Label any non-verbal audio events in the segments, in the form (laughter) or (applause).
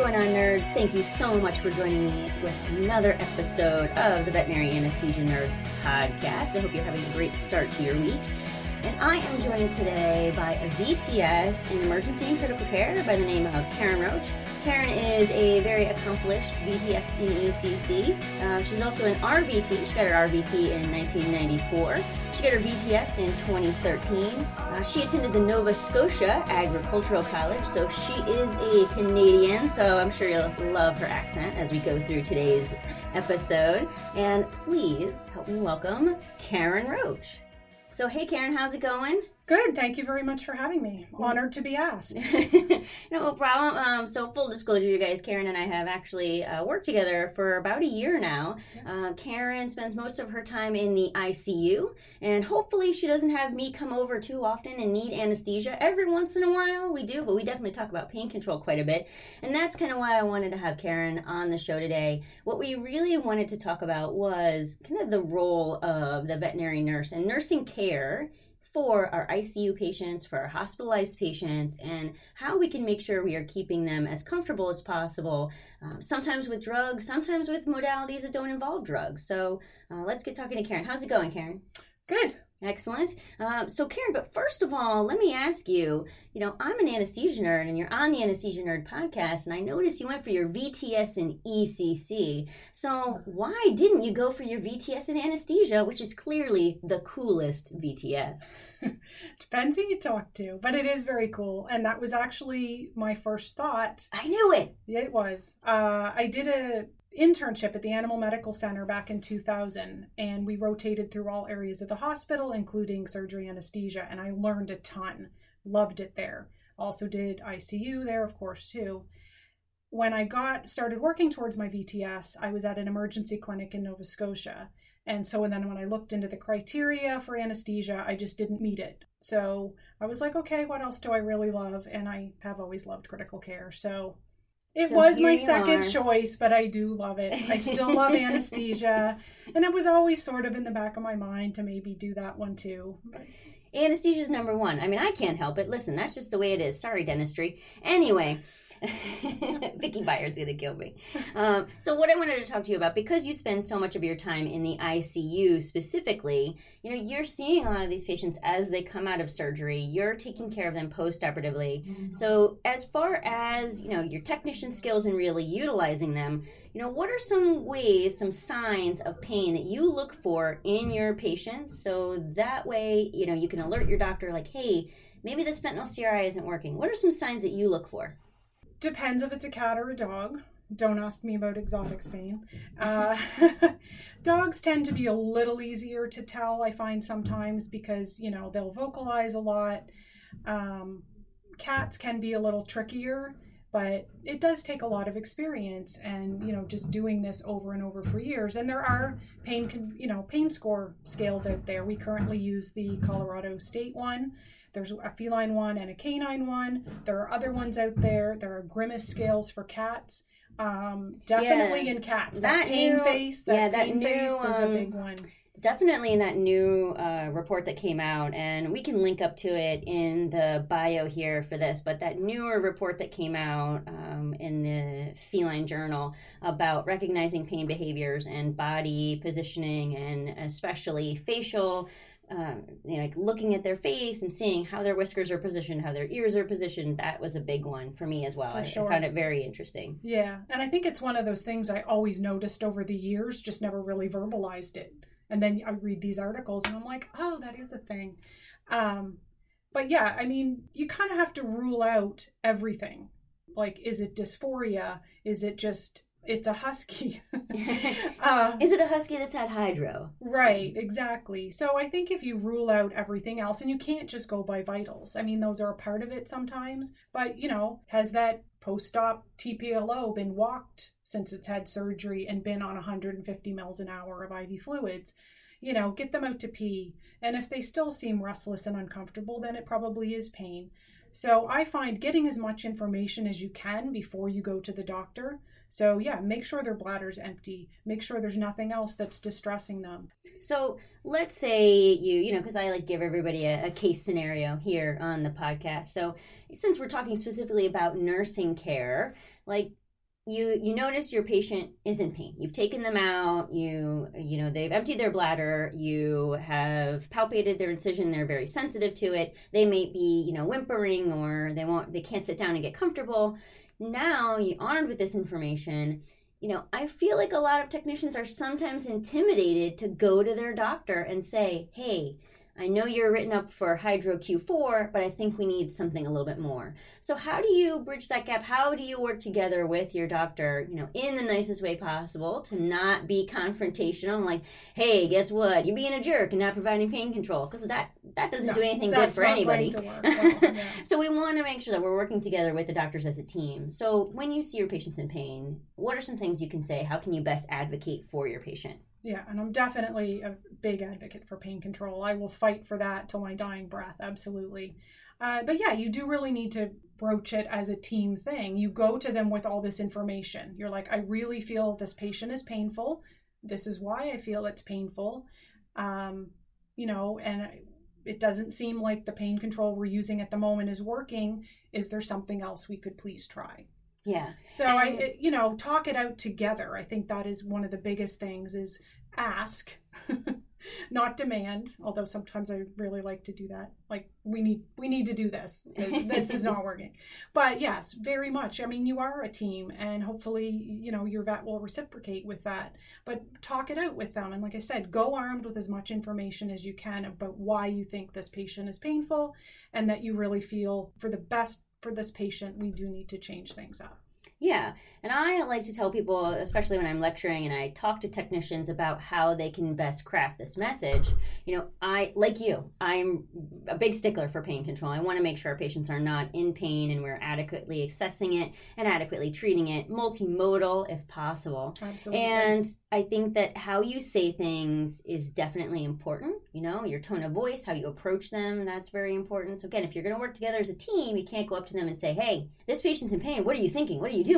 going on, nerds? Thank you so much for joining me with another episode of the Veterinary Anesthesia Nerds podcast. I hope you're having a great start to your week. And I am joined today by a VTS in emergency and critical care by the name of Karen Roach. Karen is a very accomplished VTS in ECC. Uh, she's also an RVT. She got her RVT in 1994. She got her VTS in 2013. Uh, she attended the Nova Scotia Agricultural College, so she is a Canadian, so I'm sure you'll love her accent as we go through today's episode. And please help me welcome Karen Roach. So, hey, Karen, how's it going? Good. Thank you very much for having me. Honored to be asked. (laughs) no problem. Um, so, full disclosure, you guys, Karen and I have actually uh, worked together for about a year now. Uh, Karen spends most of her time in the ICU, and hopefully, she doesn't have me come over too often and need anesthesia. Every once in a while, we do, but we definitely talk about pain control quite a bit. And that's kind of why I wanted to have Karen on the show today. What we really wanted to talk about was kind of the role of the veterinary nurse and nursing care for our ICU patients, for our hospitalized patients, and how we can make sure we are keeping them as comfortable as possible. Um, sometimes with drugs, sometimes with modalities that don't involve drugs. So uh, let's get talking to Karen. How's it going, Karen? Good. Excellent. Um, so, Karen, but first of all, let me ask you you know, I'm an anesthesia nerd and you're on the Anesthesia Nerd podcast, and I noticed you went for your VTS in ECC. So, why didn't you go for your VTS in anesthesia, which is clearly the coolest VTS? (laughs) Depends who you talk to, but it is very cool. And that was actually my first thought. I knew it. It was. Uh, I did a internship at the Animal Medical Center back in 2000, and we rotated through all areas of the hospital, including surgery anesthesia, and I learned a ton. Loved it there. Also did ICU there, of course, too. When I got started working towards my VTS, I was at an emergency clinic in Nova Scotia. And so and then when I looked into the criteria for anesthesia, I just didn't meet it. So I was like, okay, what else do I really love? And I have always loved critical care. So it so was my second are. choice, but I do love it. I still love (laughs) anesthesia. And it was always sort of in the back of my mind to maybe do that one too. But... Anesthesia's number one. I mean, I can't help it. Listen, that's just the way it is. Sorry, dentistry. Anyway. (laughs) Vicki Byard's gonna kill me. Um, so what I wanted to talk to you about, because you spend so much of your time in the ICU specifically, you know, you're seeing a lot of these patients as they come out of surgery. You're taking care of them post-operatively. Mm-hmm. So as far as you know, your technician skills and really utilizing them, you know, what are some ways, some signs of pain that you look for in your patients, so that way, you know, you can alert your doctor, like, hey. Maybe this fentanyl CRI isn't working. What are some signs that you look for? Depends if it's a cat or a dog. Don't ask me about exotics pain. Uh, (laughs) dogs tend to be a little easier to tell, I find sometimes, because, you know, they'll vocalize a lot. Um, cats can be a little trickier, but it does take a lot of experience and, you know, just doing this over and over for years. And there are pain, you know, pain score scales out there. We currently use the Colorado State one there's a feline one and a canine one. There are other ones out there. There are grimace scales for cats. Um, definitely yeah, in cats. That, that pain new, face, that, yeah, that pain new, face is um, a big one definitely in that new uh, report that came out, and we can link up to it in the bio here for this, but that newer report that came out um, in the Feline Journal about recognizing pain behaviors and body positioning, and especially facial um, you know, like looking at their face and seeing how their whiskers are positioned, how their ears are positioned. That was a big one for me as well. I, sure. I, found it very interesting. Yeah, and I think it's one of those things I always noticed over the years, just never really verbalized it. And then I read these articles and I'm like, oh, that is a thing. Um, but yeah, I mean, you kind of have to rule out everything. Like, is it dysphoria? Is it just it's a husky. uh, (laughs) (laughs) Is it a husky that's had hydro? Right, exactly. So I think if you rule out everything else, and you can't just go by vitals, I mean, those are a part of it sometimes, but you know, has that post op TPLO been walked since it's had surgery and been on 150 mils an hour of IV fluids? You know, get them out to pee. And if they still seem restless and uncomfortable, then it probably is pain. So I find getting as much information as you can before you go to the doctor so, yeah, make sure their bladder's empty. Make sure there's nothing else that's distressing them. So, let's say you, you know, because I like give everybody a, a, case scenario here on the podcast. So, since we're talking specifically about nursing care, like you you notice your patient is in pain you've taken them out you you know they've emptied their bladder you have palpated their incision they're very sensitive to it they may be you know whimpering or they won't they can't sit down and get comfortable now you armed with this information you know i feel like a lot of technicians are sometimes intimidated to go to their doctor and say hey I know you're written up for Hydro Q4, but I think we need something a little bit more. So how do you bridge that gap? How do you work together with your doctor, you know, in the nicest way possible to not be confrontational like, "Hey, guess what? You're being a jerk and not providing pain control" because that that doesn't No, do anything good for anybody. going to work well, (laughs) yeah. so we want to make sure that we're working together with the doctors as a team. So when you see your patients in pain, what are some things you can say? How can you best advocate for your patient? Yeah, and I'm definitely a big advocate for pain control. I will fight for that till my dying breath, absolutely. Uh, but yeah, you do really need to broach it as a team thing. You go to them with all this information. You're like, I really feel this patient is painful. This is why I feel it's painful. Um, you know, and it doesn't seem like the pain control we're using at the moment is working. Is there something else we could please try? Yeah. So I, it- you know, talk it out together. I think that is one of the biggest things is ask, (laughs) not demand. Although sometimes I really like to do that. Like we need, we need to do this because this is not (laughs) working. But yes, very much. I mean, you are a team, and hopefully, you know, your vet will reciprocate with that. But talk it out with them, and like I said, go armed with as much information as you can about why you think this patient is painful, and that you really feel for the best for this patient, we do need to change things up. Yeah, and I like to tell people, especially when I'm lecturing and I talk to technicians about how they can best craft this message. You know, I, like you, I'm a big stickler for pain control. I want to make sure our patients are not in pain and we're adequately assessing it and adequately treating it, multimodal if possible. Absolutely. And I think that how you say things is definitely important. You know, your tone of voice, how you approach them, that's very important. So, again, if you're going to work together as a team, you can't go up to them and say, hey, this patient's in pain. What are you thinking? What are you doing?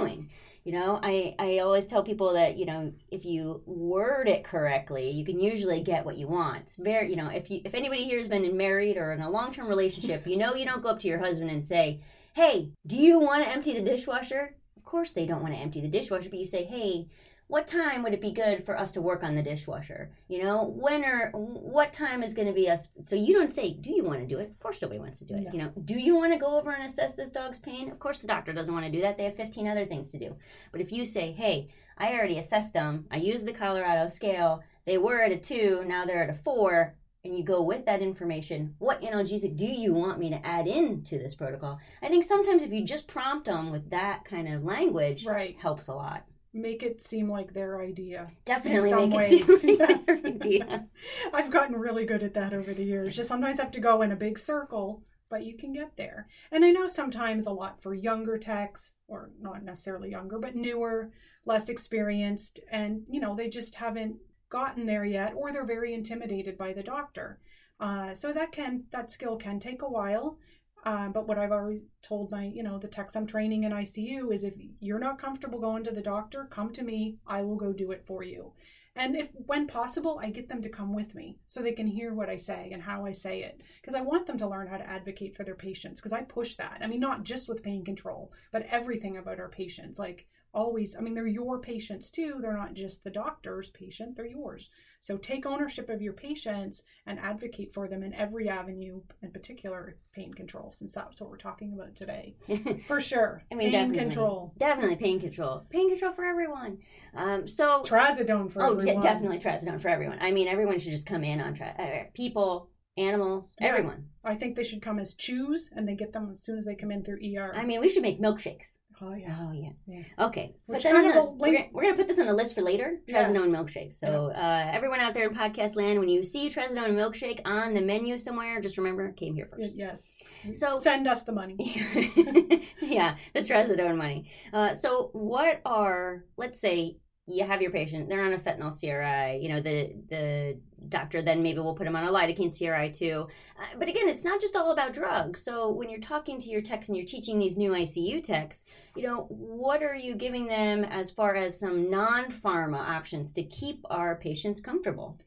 You know, I, I always tell people that, you know, if you word it correctly, you can usually get what you want. Very, you know, if you if anybody here has been married or in a long term relationship, you know you don't go up to your husband and say, Hey, do you want to empty the dishwasher? Of course they don't want to empty the dishwasher, but you say, Hey, what time would it be good for us to work on the dishwasher? You know, when or what time is going to be us? So you don't say, "Do you want to do it?" Of course, nobody wants to do it. No. You know, do you want to go over and assess this dog's pain? Of course, the doctor doesn't want to do that. They have fifteen other things to do. But if you say, "Hey, I already assessed them. I used the Colorado scale. They were at a two. Now they're at a four. And you go with that information. What analgesic do you want me to add into this protocol? I think sometimes if you just prompt them with that kind of language, Right. helps a lot. Make it seem like their idea. Definitely in some make it seem ways, like yes. (laughs) their idea. (laughs) I've gotten really good at that over the years. Just sometimes have to go in a big circle, but you can get there. And I know sometimes a lot for younger techs, or not necessarily younger, but newer, less experienced, and you know, they just haven't gotten there yet, or they're very intimidated by the doctor. Uh, so that can that skill can take a while. Um, but what I've always told my, you know, the techs I'm training in ICU is if you're not comfortable going to the doctor, come to me. I will go do it for you. And if, when possible, I get them to come with me so they can hear what I say and how I say it. Because I want them to learn how to advocate for their patients. Because I push that. I mean, not just with pain control, but everything about our patients. Like, always, I mean, they're your patients too. They're not just the doctor's patient, they're yours. So take ownership of your patients and advocate for them in every avenue, in particular pain control, since that's what we're talking about today. (laughs) For sure. I mean, pain definitely. control. Definitely pain control. Pain control for everyone. Um, so, Trazodone for oh, everyone. yeah, definitely trazodone for everyone. I mean, everyone should just come in on tra- uh, people, animals, Yeah. everyone. I think they should come as chews and they get them as soon as they come in through ER. I mean, we should make milkshakes. Oh, yeah. Oh yeah. Yeah. Okay. Which kind of the- we're, gonna, we're gonna put this on the list for later. Yeah. Trazodone milkshake. So uh, everyone out there in podcast land, when you see trazodone milkshake on the menu somewhere, just remember it came here first. Yes. So Send us the money. (laughs) yeah, the trazodone money. Uh, so what are let's say you have your patient, they're on a fentanyl CRI. You know the the doctor then maybe will put them on a lidocaine CRI too. Uh, but again, it's not just all about drugs. So when you're talking to your techs and you're teaching these new ICU techs, you know what are you giving them as far as some non-pharma options to keep our patients comfortable?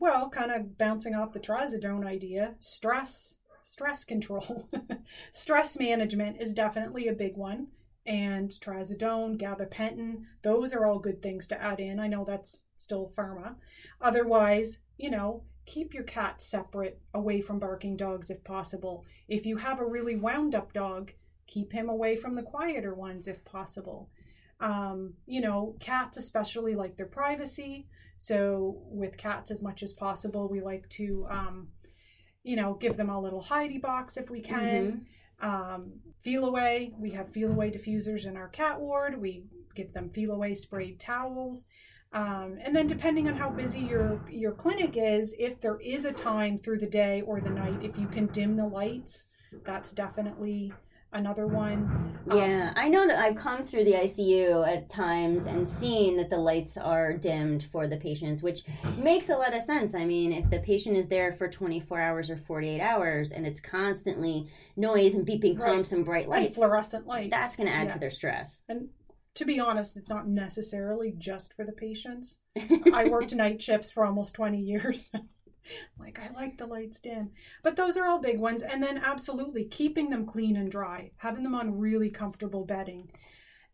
Well, kind of bouncing off the trazodone idea, stress, stress control, (laughs) stress management is definitely a big one. And trazodone, gabapentin. Those are all good things to add in. I know that's still pharma. Otherwise, you know, keep your cat separate away from barking dogs if possible. If you have a really wound up dog, keep him away from the quieter ones if possible. Um, you know, cats especially like their privacy. So, with cats, as much as possible, we like to, um, you know, give them a little hidey box if we can. Mm-hmm. Um, Feliway, we have Feliway diffusers in our cat ward. We give them Feliway sprayed towels. Um, and then depending on how busy your your clinic is, if there is a time through the day or the night, if you can dim the lights, that's definitely another one. Yeah, um, I know that I've come through the ICU at times and seen that the lights are dimmed for the patients, which makes a lot of sense. I mean, if the patient is there for 24 hours or 48 hours and it's constantly noise and beeping pumps and bright lights, and fluorescent lights, that's going to add yeah. to their stress. And to be honest, it's not necessarily just for the patients. (laughs) I worked night shifts for almost 20 years. (laughs) (laughs) like, I like the lights dim. But those are all big ones. And then, absolutely, keeping them clean and dry, having them on really comfortable bedding.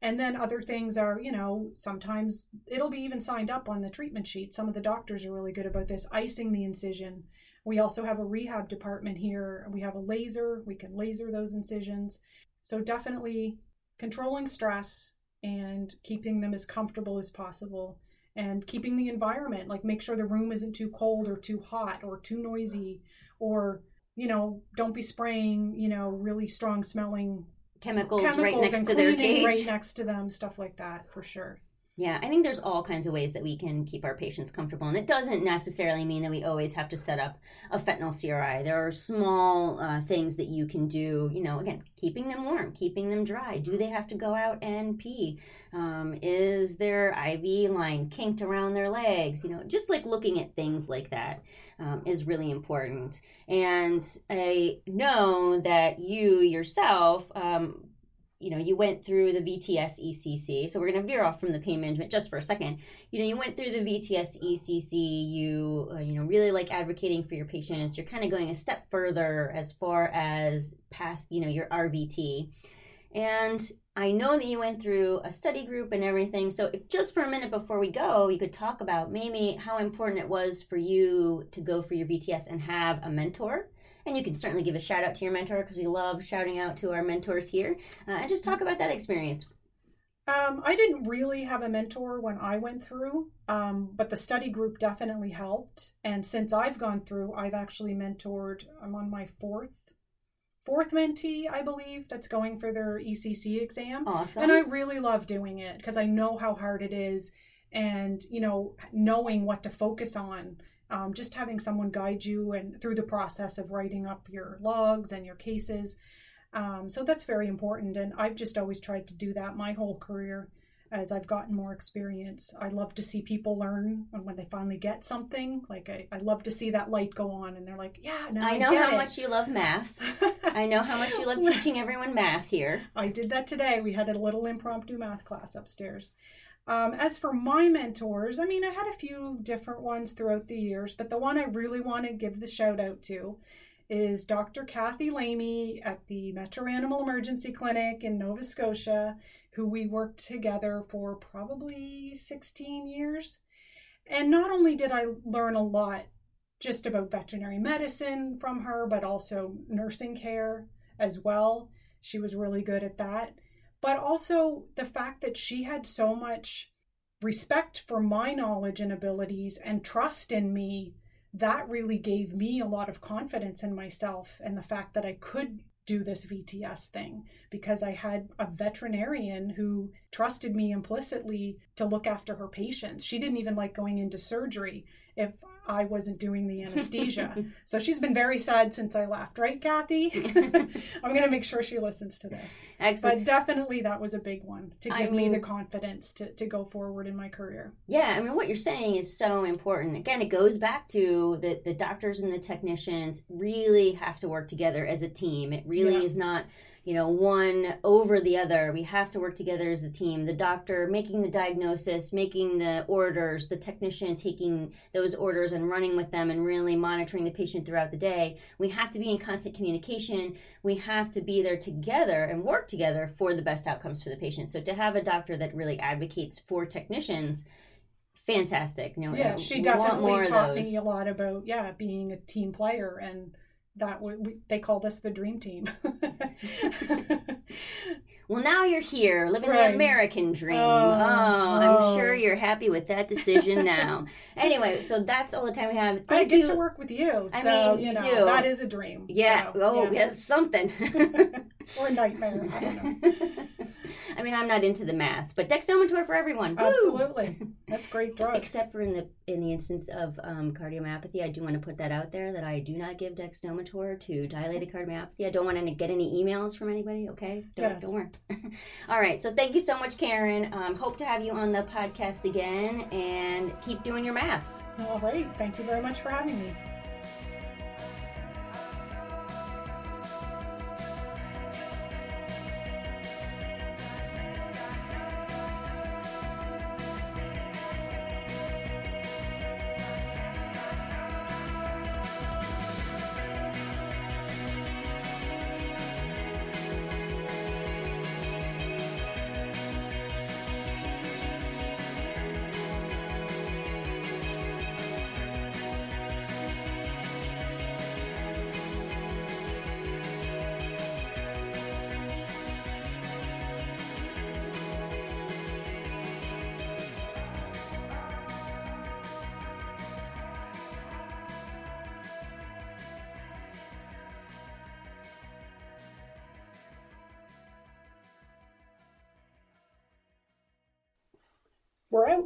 And then other things are, you know, sometimes it'll be even signed up on the treatment sheet. Some of the doctors are really good about this, icing the incision. We also have a rehab department here. We have a laser, we can laser those incisions. So, definitely controlling stress, and keeping them as comfortable as possible and keeping the environment like make sure the room isn't too cold or too hot or too noisy or you know don't be spraying you know really strong smelling chemicals, chemicals right next to their cage right next to them stuff like that for sure yeah, I think there's all kinds of ways that we can keep our patients comfortable. And it doesn't necessarily mean that we always have to set up a fentanyl CRI. There are small uh, things that you can do, you know, again, keeping them warm, keeping them dry. Do they have to go out and pee? Um, is their IV line kinked around their legs? You know, just like looking at things like that um, is really important. And I know that you yourself, um, you know, you went through the VTS ECC. So we're going to veer off from the pain management just for a second. You know, you went through the VTS ECC. You, uh, you know, really like advocating for your patients. You're kind of going a step further as far as past, you know, your RVT. And I know that you went through a study group and everything. So if just for a minute before we go, you could talk about maybe how important it was for you to go for your VTS and have a mentor and you can certainly give a shout out to your mentor because we love shouting out to our mentors here. Uh, and just talk about that experience. Um, I didn't really have a mentor when I went through, um, but the study group definitely helped. And since I've gone through, I've actually mentored. I'm on my fourth fourth mentee, I believe, that's going for their ECC exam. Awesome. And I really love doing it because I know how hard it is, and you know, knowing what to focus on um, just having someone guide you and through the process of writing up your logs and your cases. Um, so that's very important. And I've just always tried to do that my whole career as I've gotten more experience. I love to see people learn and when they finally get something. Like I, I love to see that light go on and they're like, yeah, now I, I know how it. much you love math. (laughs) I know how much you love (laughs) teaching everyone math here. I did that today. We had a little impromptu math class upstairs. Um, as for my mentors, I mean, I had a few different ones throughout the years, but the one I really want to give the shout out to is Dr. Kathy Lamy at the Metro Animal Emergency Clinic in Nova Scotia, who we worked together for probably 16 years. And not only did I learn a lot just about veterinary medicine from her, but also nursing care as well. She was really good at that but also the fact that she had so much respect for my knowledge and abilities and trust in me that really gave me a lot of confidence in myself and the fact that I could do this VTS thing because I had a veterinarian who trusted me implicitly to look after her patients. She didn't even like going into surgery if I wasn't doing the (laughs) anesthesia. so she's been very sad since I left, right, Kathy? (laughs) (laughs) I'm going to make sure she listens to this. Excellent. But definitely that was a big one to give I mean, me the confidence to, to go forward in my career. Yeah, I mean, what you're saying is so important. Again, it goes back to the, the doctors and the technicians really have to work together as a team. It really yeah. is not you know, one over the other. We have to work together as a team. The doctor making the diagnosis, making the orders, the technician taking those orders and running with them and really monitoring the patient throughout the day. We have to be in constant communication. We have to be there together and work together for the best outcomes for the patient. So to have a doctor that really advocates for technicians fantastic. You know, yeah, she definitely taught me a lot about yeah being a team player and that we, they called us the dream team. (laughs) well, now you're here living right. the American dream. Oh, oh, I'm oh. sure you're happy with that decision now. (laughs) anyway, so that's all the time we have. Thank I get you. to work with you. So, I mean, you, know, do. that is a dream. Yeah. So, oh, yeah, yeah something. (laughs) or a nightmare. I don't know. (laughs) I mean, I'm not into the maths, but dexdomitor for everyone. Woo! Absolutely, (laughs) that's great drug. Except for in the in the instance of um, cardiomyopathy, I do want to put that out there that I do not give dexdomitor to dilated cardiomyopathy. I don't want to get any emails from anybody. Okay, don't yes. don't worry. (laughs) All right, so thank you so much, Karen. Um, hope to have you on the podcast again, and keep doing your maths. All right, thank you very much for having me. We're out.